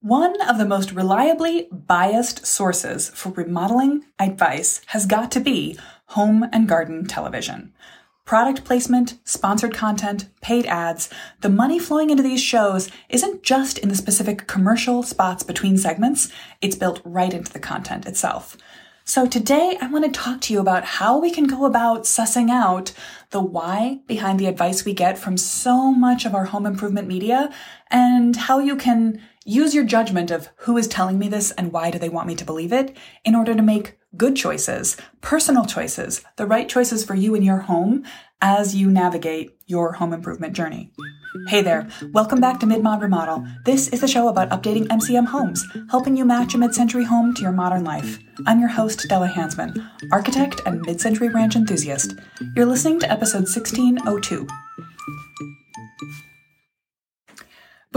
One of the most reliably biased sources for remodeling advice has got to be home and garden television. Product placement, sponsored content, paid ads, the money flowing into these shows isn't just in the specific commercial spots between segments, it's built right into the content itself. So today I want to talk to you about how we can go about sussing out the why behind the advice we get from so much of our home improvement media and how you can use your judgment of who is telling me this and why do they want me to believe it in order to make good choices, personal choices, the right choices for you and your home as you navigate your home improvement journey. Hey there, welcome back to Midmod Remodel. This is the show about updating MCM homes, helping you match a mid-century home to your modern life. I'm your host, Della Hansmann, architect and mid-century ranch enthusiast. You're listening to episode 1602.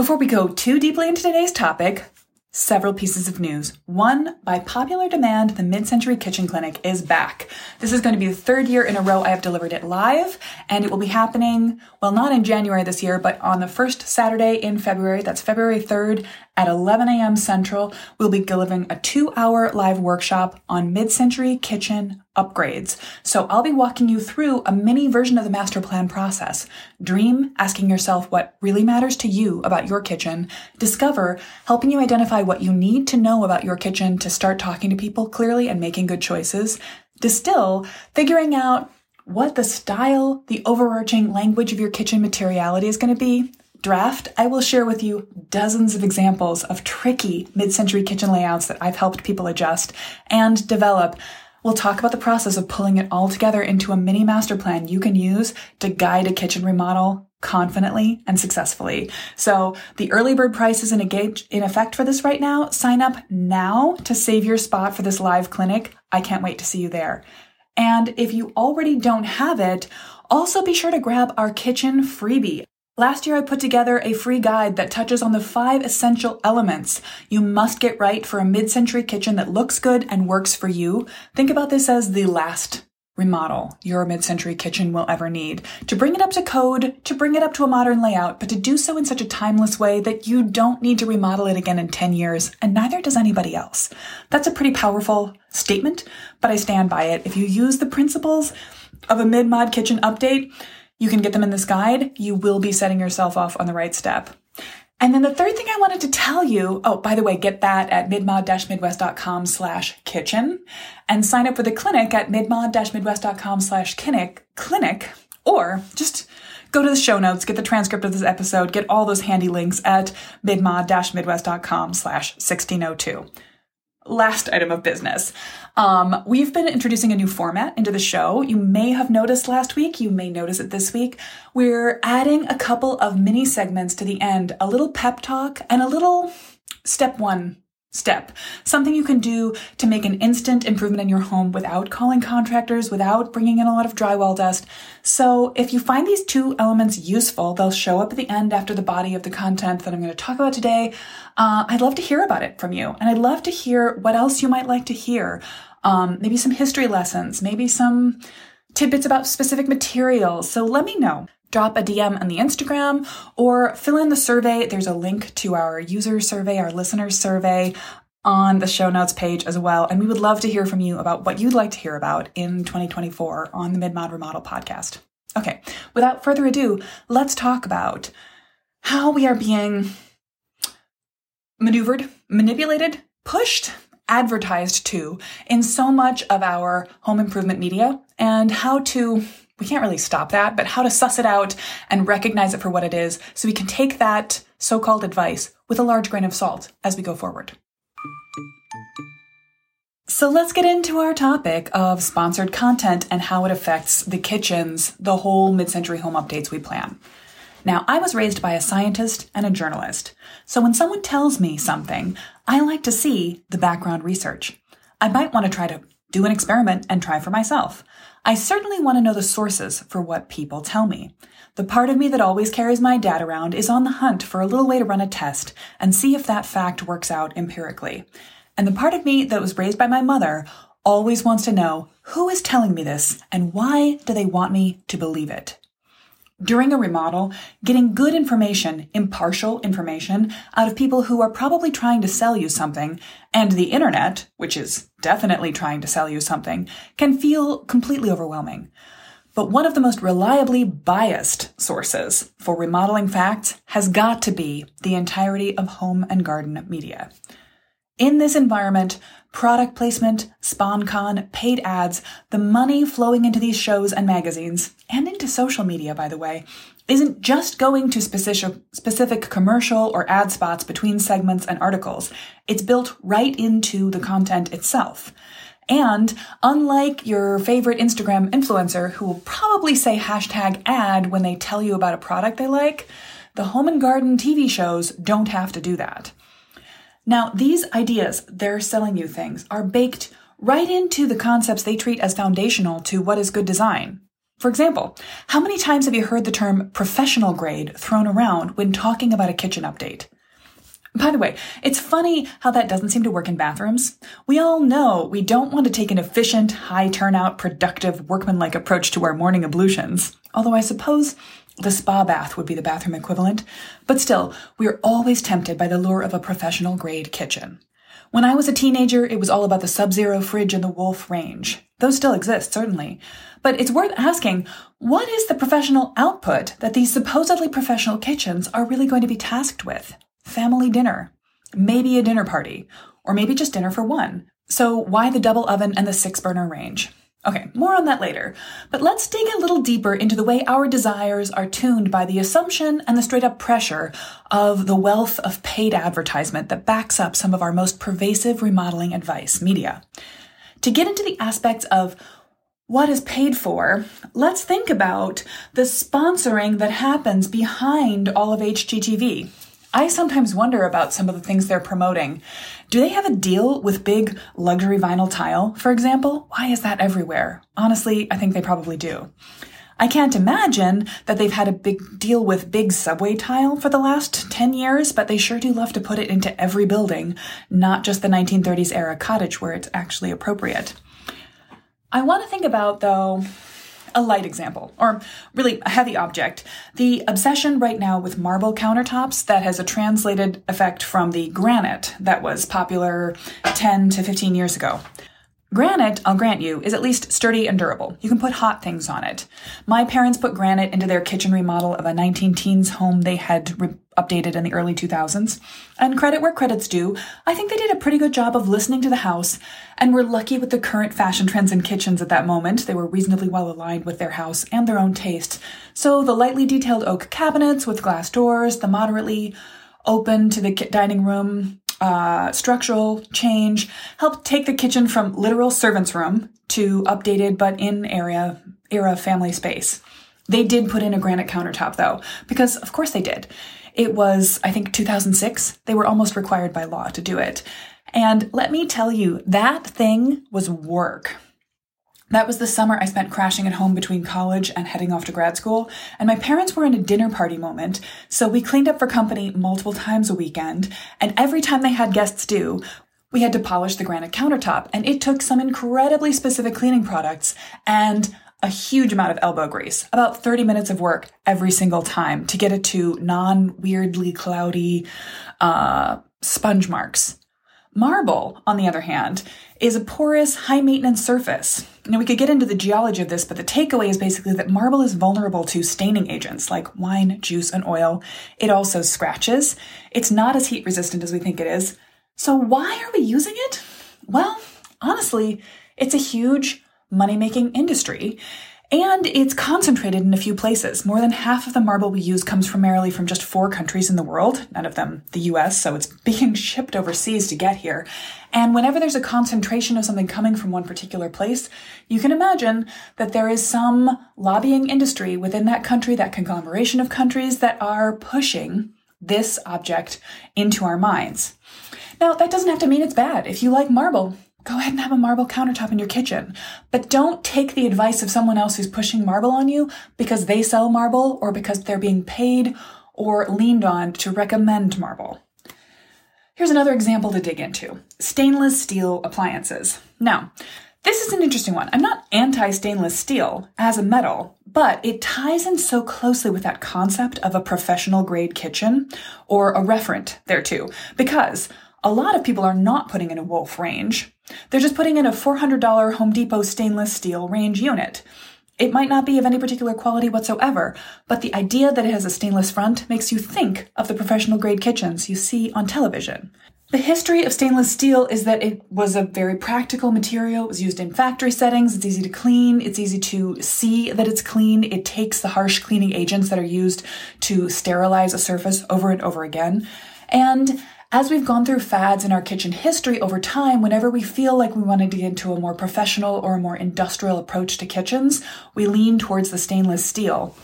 Before we go too deeply into today's topic, several pieces of news. One, by popular demand, the Mid Century Kitchen Clinic is back. This is going to be the third year in a row I have delivered it live, and it will be happening, well, not in January this year, but on the first Saturday in February. That's February 3rd at 11 a.m. Central. We'll be delivering a two hour live workshop on mid century kitchen upgrades. So I'll be walking you through a mini version of the master plan process. Dream, asking yourself what really matters to you about your kitchen. Discover, helping you identify what you need to know about your kitchen to start talking to people clearly and making good choices. Distill, figuring out what the style, the overarching language of your kitchen materiality is going to be. Draft, I will share with you dozens of examples of tricky mid century kitchen layouts that I've helped people adjust and develop We'll talk about the process of pulling it all together into a mini master plan you can use to guide a kitchen remodel confidently and successfully. So the early bird price is in, in effect for this right now. Sign up now to save your spot for this live clinic. I can't wait to see you there. And if you already don't have it, also be sure to grab our kitchen freebie. Last year, I put together a free guide that touches on the five essential elements you must get right for a mid century kitchen that looks good and works for you. Think about this as the last remodel your mid century kitchen will ever need. To bring it up to code, to bring it up to a modern layout, but to do so in such a timeless way that you don't need to remodel it again in 10 years, and neither does anybody else. That's a pretty powerful statement, but I stand by it. If you use the principles of a mid mod kitchen update, you can get them in this guide. You will be setting yourself off on the right step. And then the third thing I wanted to tell you, oh, by the way, get that at midmod-midwest.com slash kitchen and sign up for the clinic at midmod-midwest.com slash clinic, or just go to the show notes, get the transcript of this episode, get all those handy links at midmod-midwest.com slash 1602 last item of business. Um, we've been introducing a new format into the show. You may have noticed last week, you may notice it this week. We're adding a couple of mini segments to the end, a little pep talk and a little step one step. Something you can do to make an instant improvement in your home without calling contractors, without bringing in a lot of drywall dust. So if you find these two elements useful, they'll show up at the end after the body of the content that I'm going to talk about today. Uh, I'd love to hear about it from you. And I'd love to hear what else you might like to hear. Um, maybe some history lessons, maybe some tidbits about specific materials. So let me know drop a DM on the Instagram or fill in the survey. There's a link to our user survey, our listener survey on the show notes page as well. And we would love to hear from you about what you'd like to hear about in 2024 on the Midmod Remodel podcast. Okay, without further ado, let's talk about how we are being maneuvered, manipulated, pushed, advertised to in so much of our home improvement media and how to we can't really stop that, but how to suss it out and recognize it for what it is so we can take that so called advice with a large grain of salt as we go forward. So let's get into our topic of sponsored content and how it affects the kitchens, the whole mid century home updates we plan. Now, I was raised by a scientist and a journalist, so when someone tells me something, I like to see the background research. I might want to try to do an experiment and try for myself. I certainly want to know the sources for what people tell me. The part of me that always carries my dad around is on the hunt for a little way to run a test and see if that fact works out empirically. And the part of me that was raised by my mother always wants to know who is telling me this and why do they want me to believe it? During a remodel, getting good information, impartial information, out of people who are probably trying to sell you something, and the internet, which is definitely trying to sell you something, can feel completely overwhelming. But one of the most reliably biased sources for remodeling facts has got to be the entirety of home and garden media. In this environment, product placement, SponCon, paid ads, the money flowing into these shows and magazines, and into social media, by the way, isn't just going to specific, specific commercial or ad spots between segments and articles. It's built right into the content itself. And unlike your favorite Instagram influencer who will probably say hashtag ad when they tell you about a product they like, the home and garden TV shows don't have to do that. Now, these ideas they're selling you things are baked right into the concepts they treat as foundational to what is good design. For example, how many times have you heard the term professional grade thrown around when talking about a kitchen update? By the way, it's funny how that doesn't seem to work in bathrooms. We all know we don't want to take an efficient, high turnout, productive, workmanlike approach to our morning ablutions. Although I suppose the spa bath would be the bathroom equivalent. But still, we are always tempted by the lure of a professional grade kitchen. When I was a teenager, it was all about the Sub-Zero fridge and the Wolf range. Those still exist, certainly. But it's worth asking, what is the professional output that these supposedly professional kitchens are really going to be tasked with? Family dinner. Maybe a dinner party. Or maybe just dinner for one. So why the double oven and the six burner range? Okay, more on that later. But let's dig a little deeper into the way our desires are tuned by the assumption and the straight up pressure of the wealth of paid advertisement that backs up some of our most pervasive remodeling advice media. To get into the aspects of what is paid for, let's think about the sponsoring that happens behind all of HGTV. I sometimes wonder about some of the things they're promoting. Do they have a deal with big luxury vinyl tile, for example? Why is that everywhere? Honestly, I think they probably do. I can't imagine that they've had a big deal with big subway tile for the last 10 years, but they sure do love to put it into every building, not just the 1930s era cottage where it's actually appropriate. I want to think about, though, a light example, or really a heavy object. The obsession right now with marble countertops that has a translated effect from the granite that was popular 10 to 15 years ago. Granite, I'll grant you, is at least sturdy and durable. You can put hot things on it. My parents put granite into their kitchen remodel of a 19 teens home they had re- updated in the early 2000s. And credit where credit's due, I think they did a pretty good job of listening to the house and were lucky with the current fashion trends in kitchens at that moment. They were reasonably well aligned with their house and their own taste. So the lightly detailed oak cabinets with glass doors, the moderately open to the dining room uh, structural change helped take the kitchen from literal servant's room to updated but in area era family space. They did put in a granite countertop though, because of course they did. It was, I think, 2006. They were almost required by law to do it. And let me tell you, that thing was work. That was the summer I spent crashing at home between college and heading off to grad school, and my parents were in a dinner party moment, so we cleaned up for company multiple times a weekend, and every time they had guests due, we had to polish the granite countertop, and it took some incredibly specific cleaning products and a huge amount of elbow grease, about 30 minutes of work every single time to get it to non weirdly cloudy uh, sponge marks. Marble, on the other hand, is a porous, high maintenance surface. Now, we could get into the geology of this, but the takeaway is basically that marble is vulnerable to staining agents like wine, juice, and oil. It also scratches. It's not as heat resistant as we think it is. So, why are we using it? Well, honestly, it's a huge money making industry. And it's concentrated in a few places. More than half of the marble we use comes primarily from just four countries in the world, none of them the US, so it's being shipped overseas to get here. And whenever there's a concentration of something coming from one particular place, you can imagine that there is some lobbying industry within that country, that conglomeration of countries that are pushing this object into our minds. Now, that doesn't have to mean it's bad. If you like marble, go ahead and have a marble countertop in your kitchen. But don't take the advice of someone else who's pushing marble on you because they sell marble or because they're being paid or leaned on to recommend marble. Here's another example to dig into stainless steel appliances. Now, this is an interesting one. I'm not anti stainless steel as a metal, But it ties in so closely with that concept of a professional grade kitchen or a referent thereto, because a lot of people are not putting in a Wolf range. They're just putting in a $400 Home Depot stainless steel range unit. It might not be of any particular quality whatsoever, but the idea that it has a stainless front makes you think of the professional grade kitchens you see on television. The history of stainless steel is that it was a very practical material. It was used in factory settings. It's easy to clean. It's easy to see that it's clean. It takes the harsh cleaning agents that are used to sterilize a surface over and over again. And as we've gone through fads in our kitchen history over time, whenever we feel like we want to get into a more professional or a more industrial approach to kitchens, we lean towards the stainless steel.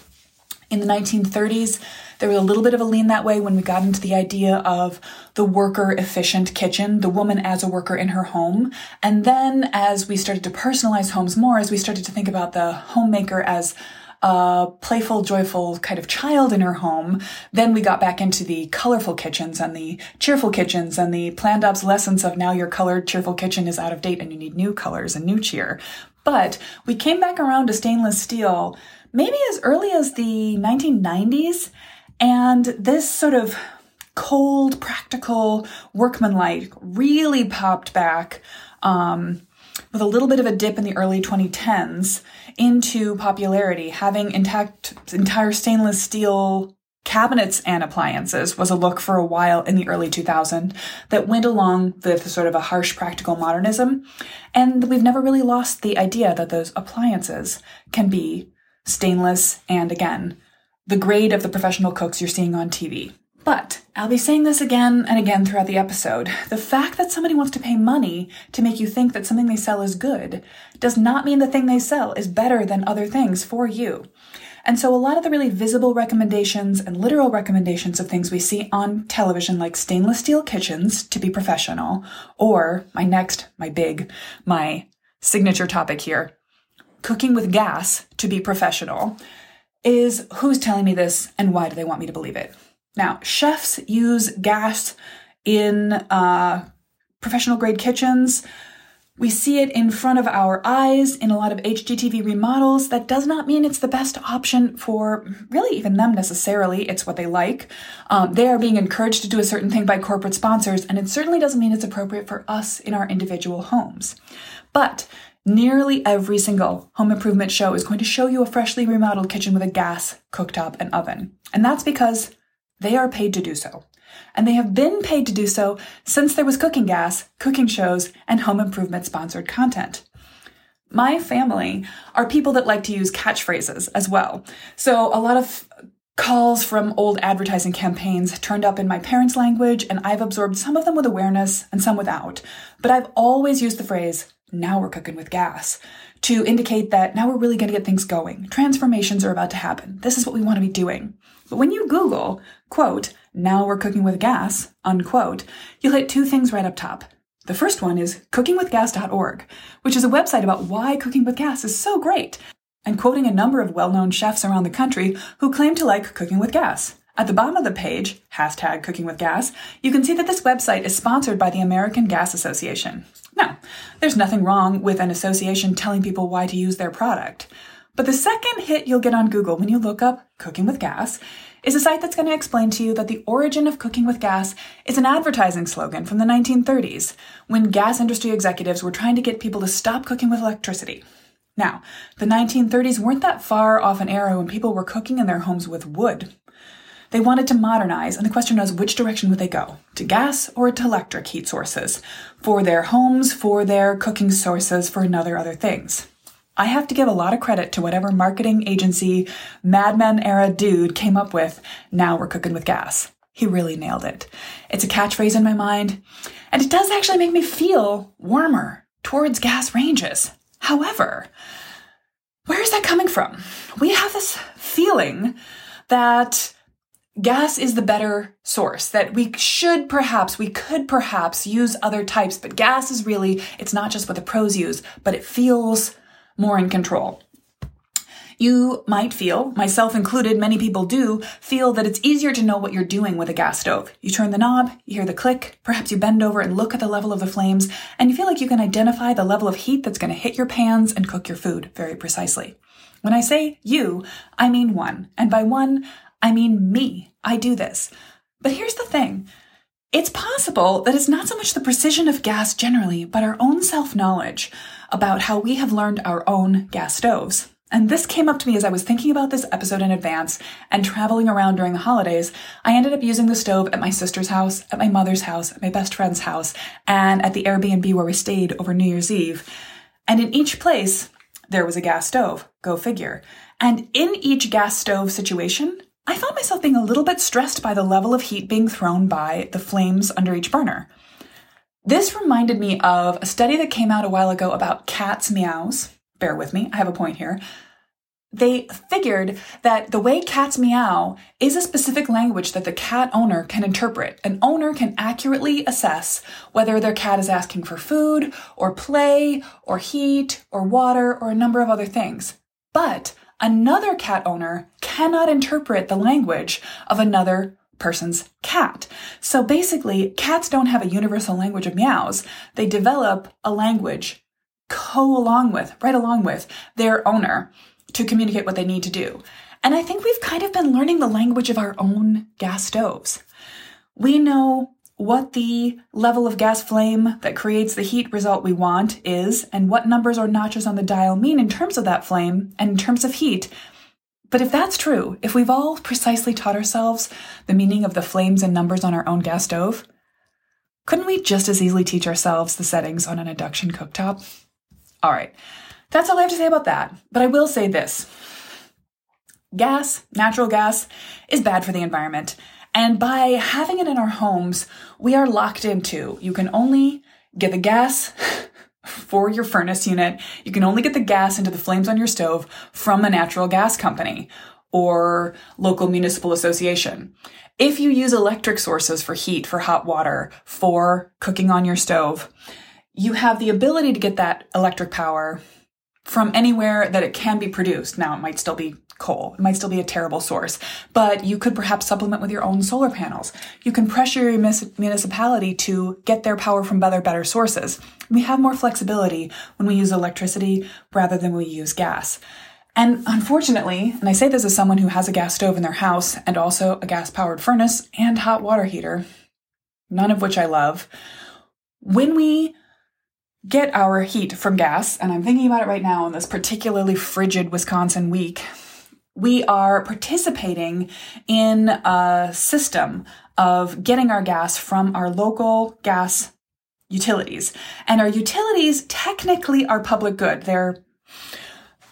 In the 1930s, there was a little bit of a lean that way when we got into the idea of the worker efficient kitchen, the woman as a worker in her home. And then as we started to personalize homes more, as we started to think about the homemaker as a playful, joyful kind of child in her home. Then we got back into the colorful kitchens and the cheerful kitchens and the planned obsolescence of now your colored, cheerful kitchen is out of date and you need new colors and new cheer. But we came back around to stainless steel maybe as early as the 1990s. And this sort of cold, practical, workmanlike really popped back um, with a little bit of a dip in the early 2010s into popularity. Having intact, entire stainless steel cabinets and appliances was a look for a while in the early 2000s that went along with sort of a harsh practical modernism. And we've never really lost the idea that those appliances can be stainless and again, the grade of the professional cooks you're seeing on TV. But I'll be saying this again and again throughout the episode. The fact that somebody wants to pay money to make you think that something they sell is good does not mean the thing they sell is better than other things for you. And so a lot of the really visible recommendations and literal recommendations of things we see on television, like stainless steel kitchens to be professional, or my next, my big, my signature topic here, cooking with gas to be professional, is who's telling me this and why do they want me to believe it? Now, chefs use gas in uh, professional grade kitchens. We see it in front of our eyes in a lot of HGTV remodels. That does not mean it's the best option for really even them necessarily. It's what they like. Um, they are being encouraged to do a certain thing by corporate sponsors, and it certainly doesn't mean it's appropriate for us in our individual homes. But Nearly every single home improvement show is going to show you a freshly remodeled kitchen with a gas, cooktop, and oven. And that's because they are paid to do so. And they have been paid to do so since there was cooking gas, cooking shows, and home improvement sponsored content. My family are people that like to use catchphrases as well. So a lot of calls from old advertising campaigns turned up in my parents' language, and I've absorbed some of them with awareness and some without. But I've always used the phrase, now we're cooking with gas, to indicate that now we're really going to get things going. Transformations are about to happen. This is what we want to be doing. But when you Google, quote, now we're cooking with gas, unquote, you'll hit two things right up top. The first one is cookingwithgas.org, which is a website about why cooking with gas is so great, and quoting a number of well-known chefs around the country who claim to like cooking with gas. At the bottom of the page, hashtag cooking with gas, you can see that this website is sponsored by the American Gas Association. Now, there's nothing wrong with an association telling people why to use their product. But the second hit you'll get on Google when you look up cooking with gas is a site that's going to explain to you that the origin of cooking with gas is an advertising slogan from the 1930s when gas industry executives were trying to get people to stop cooking with electricity. Now, the 1930s weren't that far off an era when people were cooking in their homes with wood. They wanted to modernize, and the question was which direction would they go? To gas or to electric heat sources? For their homes, for their cooking sources, for another other things. I have to give a lot of credit to whatever marketing agency Mad Men era dude came up with. Now we're cooking with gas. He really nailed it. It's a catchphrase in my mind, and it does actually make me feel warmer towards gas ranges. However, where is that coming from? We have this feeling that gas is the better source, that we should perhaps, we could perhaps use other types, but gas is really, it's not just what the pros use, but it feels more in control. You might feel, myself included, many people do, feel that it's easier to know what you're doing with a gas stove. You turn the knob, you hear the click, perhaps you bend over and look at the level of the flames, and you feel like you can identify the level of heat that's going to hit your pans and cook your food very precisely. When I say you, I mean one. And by one, I mean me. I do this. But here's the thing. It's possible that it's not so much the precision of gas generally, but our own self knowledge about how we have learned our own gas stoves. And this came up to me as I was thinking about this episode in advance and traveling around during the holidays. I ended up using the stove at my sister's house, at my mother's house, at my best friend's house, and at the Airbnb where we stayed over New Year's Eve. And in each place, there was a gas stove. Go figure. And in each gas stove situation, I found myself being a little bit stressed by the level of heat being thrown by the flames under each burner. This reminded me of a study that came out a while ago about cats' meows bear with me, I have a point here. They figured that the way cats meow is a specific language that the cat owner can interpret. An owner can accurately assess whether their cat is asking for food or play or heat or water or a number of other things. But another cat owner cannot interpret the language of another person's cat. So basically, cats don't have a universal language of meows. They develop a language co along with, right along with their owner to communicate what they need to do. And I think we've kind of been learning the language of our own gas stoves. We know what the level of gas flame that creates the heat result we want is, and what numbers or notches on the dial mean in terms of that flame and in terms of heat. But if that's true, if we've all precisely taught ourselves the meaning of the flames and numbers on our own gas stove, couldn't we just as easily teach ourselves the settings on an induction cooktop? All right. That's all I have to say about that. But I will say this gas, natural gas, is bad for the environment. And by having it in our homes, we are locked into you can only get the gas for your furnace unit. You can only get the gas into the flames on your stove from a natural gas company or local municipal association. If you use electric sources for heat, for hot water, for cooking on your stove, you have the ability to get that electric power from anywhere that it can be produced. Now, it might still be coal. It might still be a terrible source, but you could perhaps supplement with your own solar panels. You can pressure your municipality to get their power from other better sources. We have more flexibility when we use electricity rather than we use gas. And unfortunately, and I say this as someone who has a gas stove in their house and also a gas powered furnace and hot water heater, none of which I love, when we get our heat from gas, and I'm thinking about it right now in this particularly frigid Wisconsin week, we are participating in a system of getting our gas from our local gas utilities. And our utilities technically are public good. They're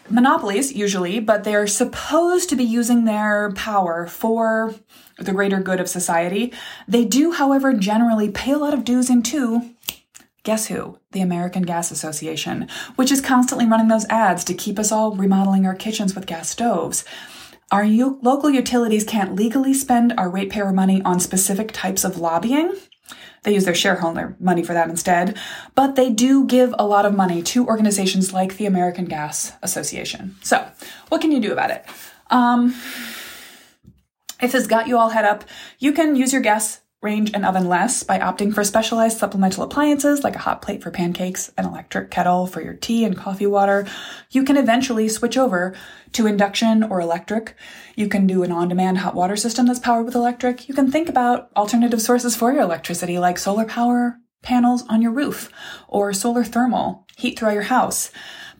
monopolies usually, but they're supposed to be using their power for the greater good of society. They do, however, generally pay a lot of dues into Guess who? The American Gas Association, which is constantly running those ads to keep us all remodeling our kitchens with gas stoves. Our u- local utilities can't legally spend our ratepayer money on specific types of lobbying. They use their shareholder money for that instead, but they do give a lot of money to organizations like the American Gas Association. So, what can you do about it? Um, if this got you all head up, you can use your gas range and oven less by opting for specialized supplemental appliances like a hot plate for pancakes, an electric kettle for your tea and coffee water. You can eventually switch over to induction or electric. You can do an on-demand hot water system that's powered with electric. You can think about alternative sources for your electricity like solar power panels on your roof or solar thermal heat throughout your house.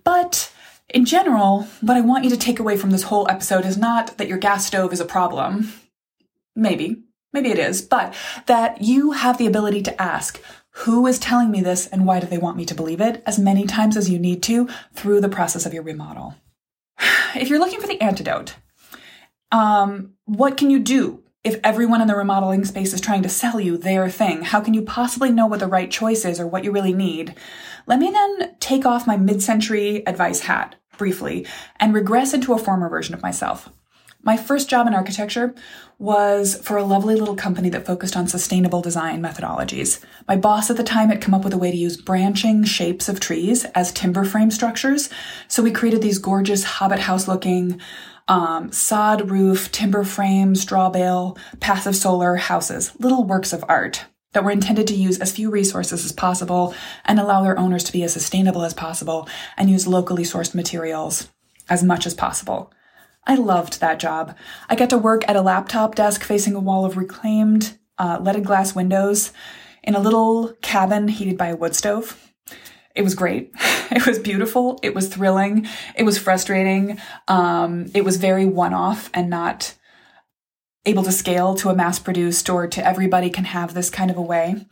But in general, what I want you to take away from this whole episode is not that your gas stove is a problem. Maybe, maybe it is, but that you have the ability to ask, who is telling me this and why do they want me to believe it as many times as you need to through the process of your remodel. If you're looking for the antidote, um, what can you do if everyone in the remodeling space is trying to sell you their thing? How can you possibly know what the right choice is or what you really need? Let me then take off my mid century advice hat briefly and regress into a former version of myself. My first job in architecture was for a lovely little company that focused on sustainable design methodologies. My boss at the time had come up with a way to use branching shapes of trees as timber frame structures. So we created these gorgeous hobbit house looking um, sod roof, timber frame, straw bale, passive solar houses, little works of art that were intended to use as few resources as possible and allow their owners to be as sustainable as possible and use locally sourced materials as much as possible. I loved that job. I got to work at a laptop desk facing a wall of reclaimed uh, leaded glass windows in a little cabin heated by a wood stove. It was great. It was beautiful. It was thrilling. It was frustrating. Um, it was very one off and not able to scale to a mass produced or to everybody can have this kind of a way.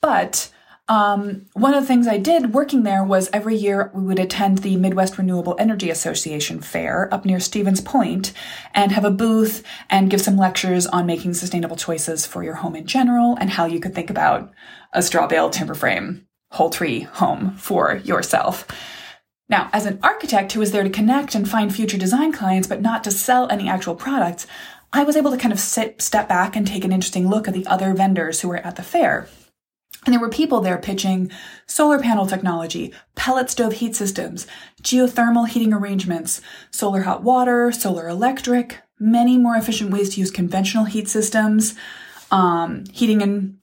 But um, one of the things I did working there was every year we would attend the Midwest Renewable Energy Association fair up near Stevens Point and have a booth and give some lectures on making sustainable choices for your home in general and how you could think about a straw bale timber frame whole tree home for yourself. Now, as an architect who was there to connect and find future design clients, but not to sell any actual products, I was able to kind of sit, step back and take an interesting look at the other vendors who were at the fair. And there were people there pitching solar panel technology, pellet stove heat systems, geothermal heating arrangements, solar hot water, solar electric, many more efficient ways to use conventional heat systems, um, heating and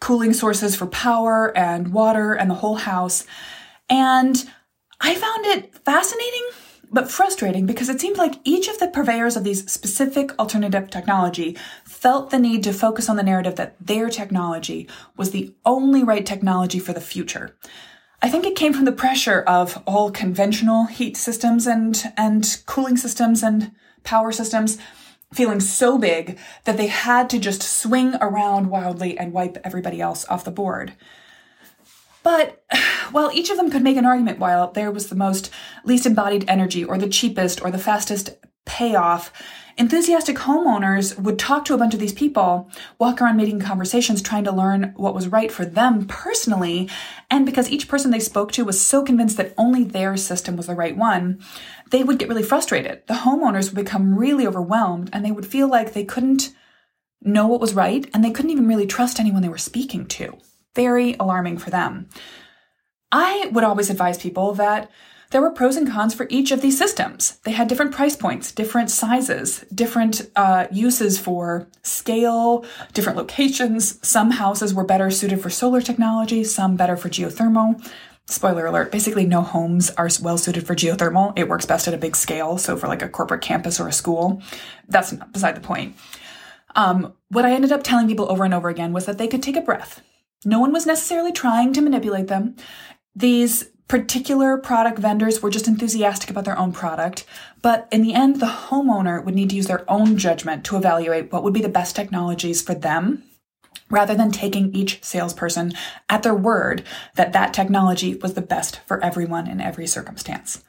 cooling sources for power and water and the whole house. And I found it fascinating but frustrating because it seemed like each of the purveyors of these specific alternative technology felt the need to focus on the narrative that their technology was the only right technology for the future. I think it came from the pressure of all conventional heat systems and, and cooling systems and power systems feeling so big that they had to just swing around wildly and wipe everybody else off the board. But while each of them could make an argument while there was the most least embodied energy or the cheapest or the fastest payoff, enthusiastic homeowners would talk to a bunch of these people, walk around making conversations, trying to learn what was right for them personally. And because each person they spoke to was so convinced that only their system was the right one, they would get really frustrated. The homeowners would become really overwhelmed and they would feel like they couldn't know what was right and they couldn't even really trust anyone they were speaking to very alarming for them. I would always advise people that there were pros and cons for each of these systems. They had different price points, different sizes, different uh, uses for scale, different locations. Some houses were better suited for solar technology, some better for geothermal. Spoiler alert, basically, no homes are well suited for geothermal. It works best at a big scale. So, for like a corporate campus or a school, that's beside the point. Um, what I ended up telling people over and over again was that they could take a breath no one was necessarily trying to manipulate them. These particular product vendors were just enthusiastic about their own product. But in the end, the homeowner would need to use their own judgment to evaluate what would be the best technologies for them rather than taking each salesperson at their word that that technology was the best for everyone in every circumstance.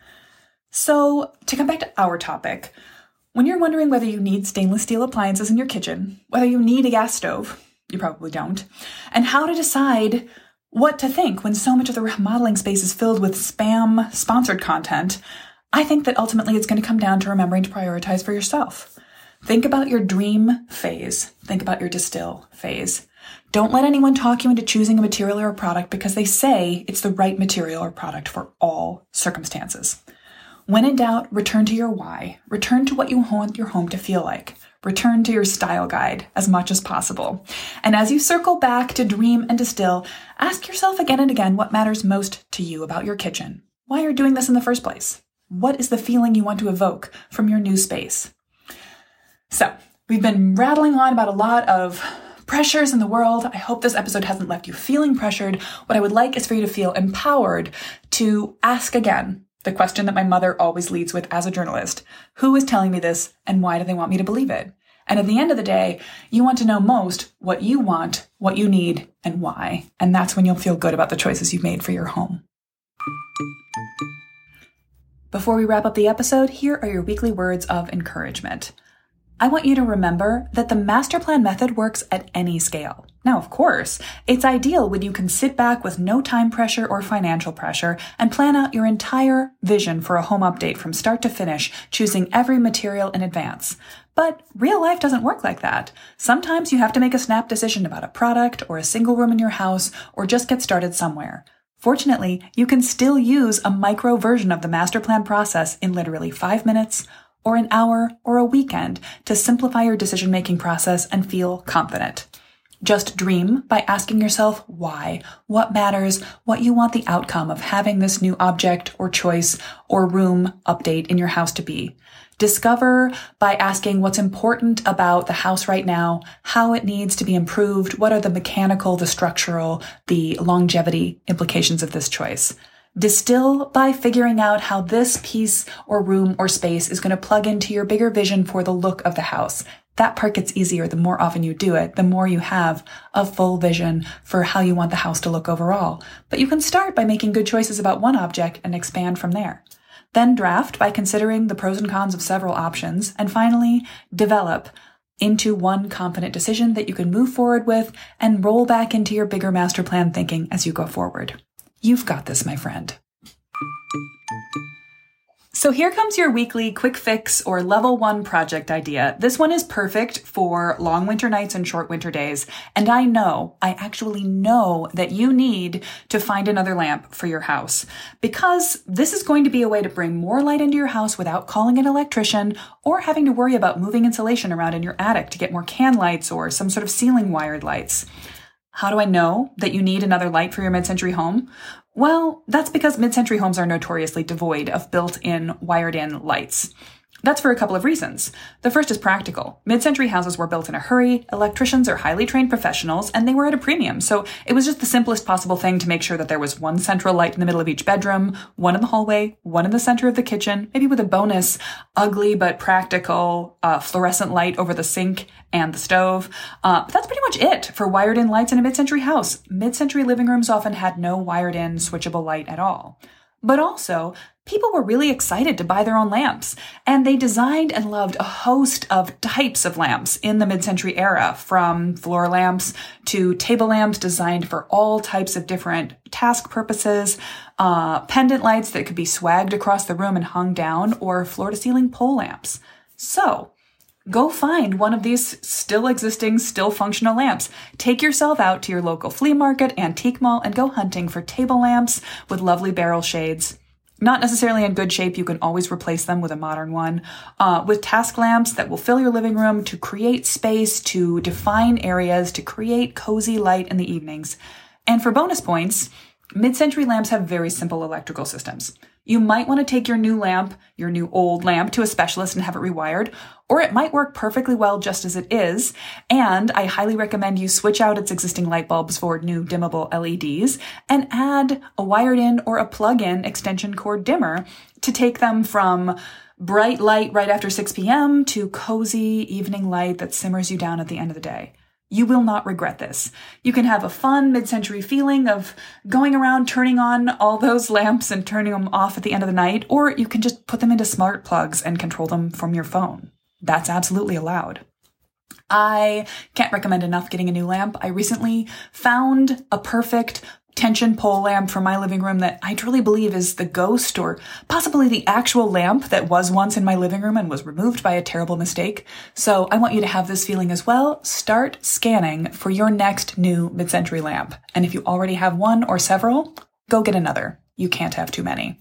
So, to come back to our topic, when you're wondering whether you need stainless steel appliances in your kitchen, whether you need a gas stove, you probably don't, and how to decide what to think when so much of the remodeling space is filled with spam sponsored content, I think that ultimately it's going to come down to remembering to prioritize for yourself. Think about your dream phase. Think about your distill phase. Don't let anyone talk you into choosing a material or a product because they say it's the right material or product for all circumstances. When in doubt, return to your why. Return to what you want your home to feel like. Return to your style guide as much as possible. And as you circle back to dream and distill, ask yourself again and again what matters most to you about your kitchen. Why you're doing this in the first place. What is the feeling you want to evoke from your new space? So, we've been rattling on about a lot of pressures in the world. I hope this episode hasn't left you feeling pressured. What I would like is for you to feel empowered to ask again the question that my mother always leads with as a journalist Who is telling me this and why do they want me to believe it? And at the end of the day, you want to know most what you want, what you need, and why. And that's when you'll feel good about the choices you've made for your home. Before we wrap up the episode, here are your weekly words of encouragement. I want you to remember that the master plan method works at any scale. Now, of course, it's ideal when you can sit back with no time pressure or financial pressure and plan out your entire vision for a home update from start to finish, choosing every material in advance. But real life doesn't work like that. Sometimes you have to make a snap decision about a product or a single room in your house or just get started somewhere. Fortunately, you can still use a micro version of the master plan process in literally five minutes or an hour or a weekend to simplify your decision making process and feel confident. Just dream by asking yourself why, what matters, what you want the outcome of having this new object or choice or room update in your house to be. Discover by asking what's important about the house right now, how it needs to be improved, what are the mechanical, the structural, the longevity implications of this choice. Distill by figuring out how this piece or room or space is going to plug into your bigger vision for the look of the house. That part gets easier the more often you do it, the more you have a full vision for how you want the house to look overall. But you can start by making good choices about one object and expand from there. Then draft by considering the pros and cons of several options. And finally, develop into one confident decision that you can move forward with and roll back into your bigger master plan thinking as you go forward. You've got this, my friend. So here comes your weekly quick fix or level one project idea. This one is perfect for long winter nights and short winter days. And I know, I actually know that you need to find another lamp for your house because this is going to be a way to bring more light into your house without calling an electrician or having to worry about moving insulation around in your attic to get more can lights or some sort of ceiling wired lights. How do I know that you need another light for your mid-century home? Well, that's because mid-century homes are notoriously devoid of built-in wired-in lights. That's for a couple of reasons. The first is practical. Mid-century houses were built in a hurry, electricians are highly trained professionals, and they were at a premium, so it was just the simplest possible thing to make sure that there was one central light in the middle of each bedroom, one in the hallway, one in the center of the kitchen, maybe with a bonus, ugly but practical uh, fluorescent light over the sink and the stove. Uh, but that's pretty much it for wired-in lights in a mid-century house. Mid-century living rooms often had no wired-in switchable light at all. But also, people were really excited to buy their own lamps, and they designed and loved a host of types of lamps in the mid-century era, from floor lamps to table lamps designed for all types of different task purposes, uh, pendant lights that could be swagged across the room and hung down, or floor-to-ceiling pole lamps. So, Go find one of these still existing, still functional lamps. Take yourself out to your local flea market, antique mall, and go hunting for table lamps with lovely barrel shades. Not necessarily in good shape, you can always replace them with a modern one. Uh, with task lamps that will fill your living room to create space, to define areas, to create cozy light in the evenings. And for bonus points, mid century lamps have very simple electrical systems. You might want to take your new lamp, your new old lamp to a specialist and have it rewired, or it might work perfectly well just as it is. And I highly recommend you switch out its existing light bulbs for new dimmable LEDs and add a wired in or a plug in extension cord dimmer to take them from bright light right after 6 p.m. to cozy evening light that simmers you down at the end of the day. You will not regret this. You can have a fun mid-century feeling of going around turning on all those lamps and turning them off at the end of the night, or you can just put them into smart plugs and control them from your phone. That's absolutely allowed. I can't recommend enough getting a new lamp. I recently found a perfect tension pole lamp from my living room that I truly believe is the ghost or possibly the actual lamp that was once in my living room and was removed by a terrible mistake. So I want you to have this feeling as well. Start scanning for your next new mid-century lamp. And if you already have one or several, go get another. You can't have too many.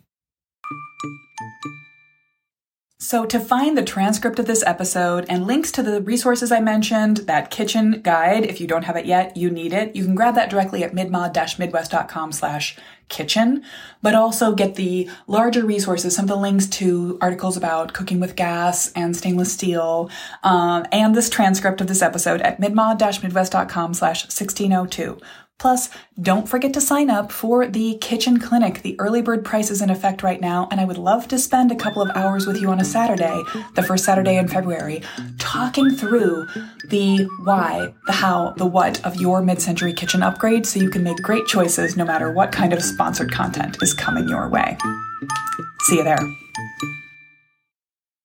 So, to find the transcript of this episode and links to the resources I mentioned, that kitchen guide, if you don't have it yet, you need it. You can grab that directly at midmod-midwest.com slash kitchen, but also get the larger resources, some of the links to articles about cooking with gas and stainless steel, um, and this transcript of this episode at midmod-midwest.com slash 1602. Plus, don't forget to sign up for the kitchen clinic. The early bird price is in effect right now, and I would love to spend a couple of hours with you on a Saturday, the first Saturday in February, talking through the why, the how, the what of your mid century kitchen upgrade so you can make great choices no matter what kind of sponsored content is coming your way. See you there.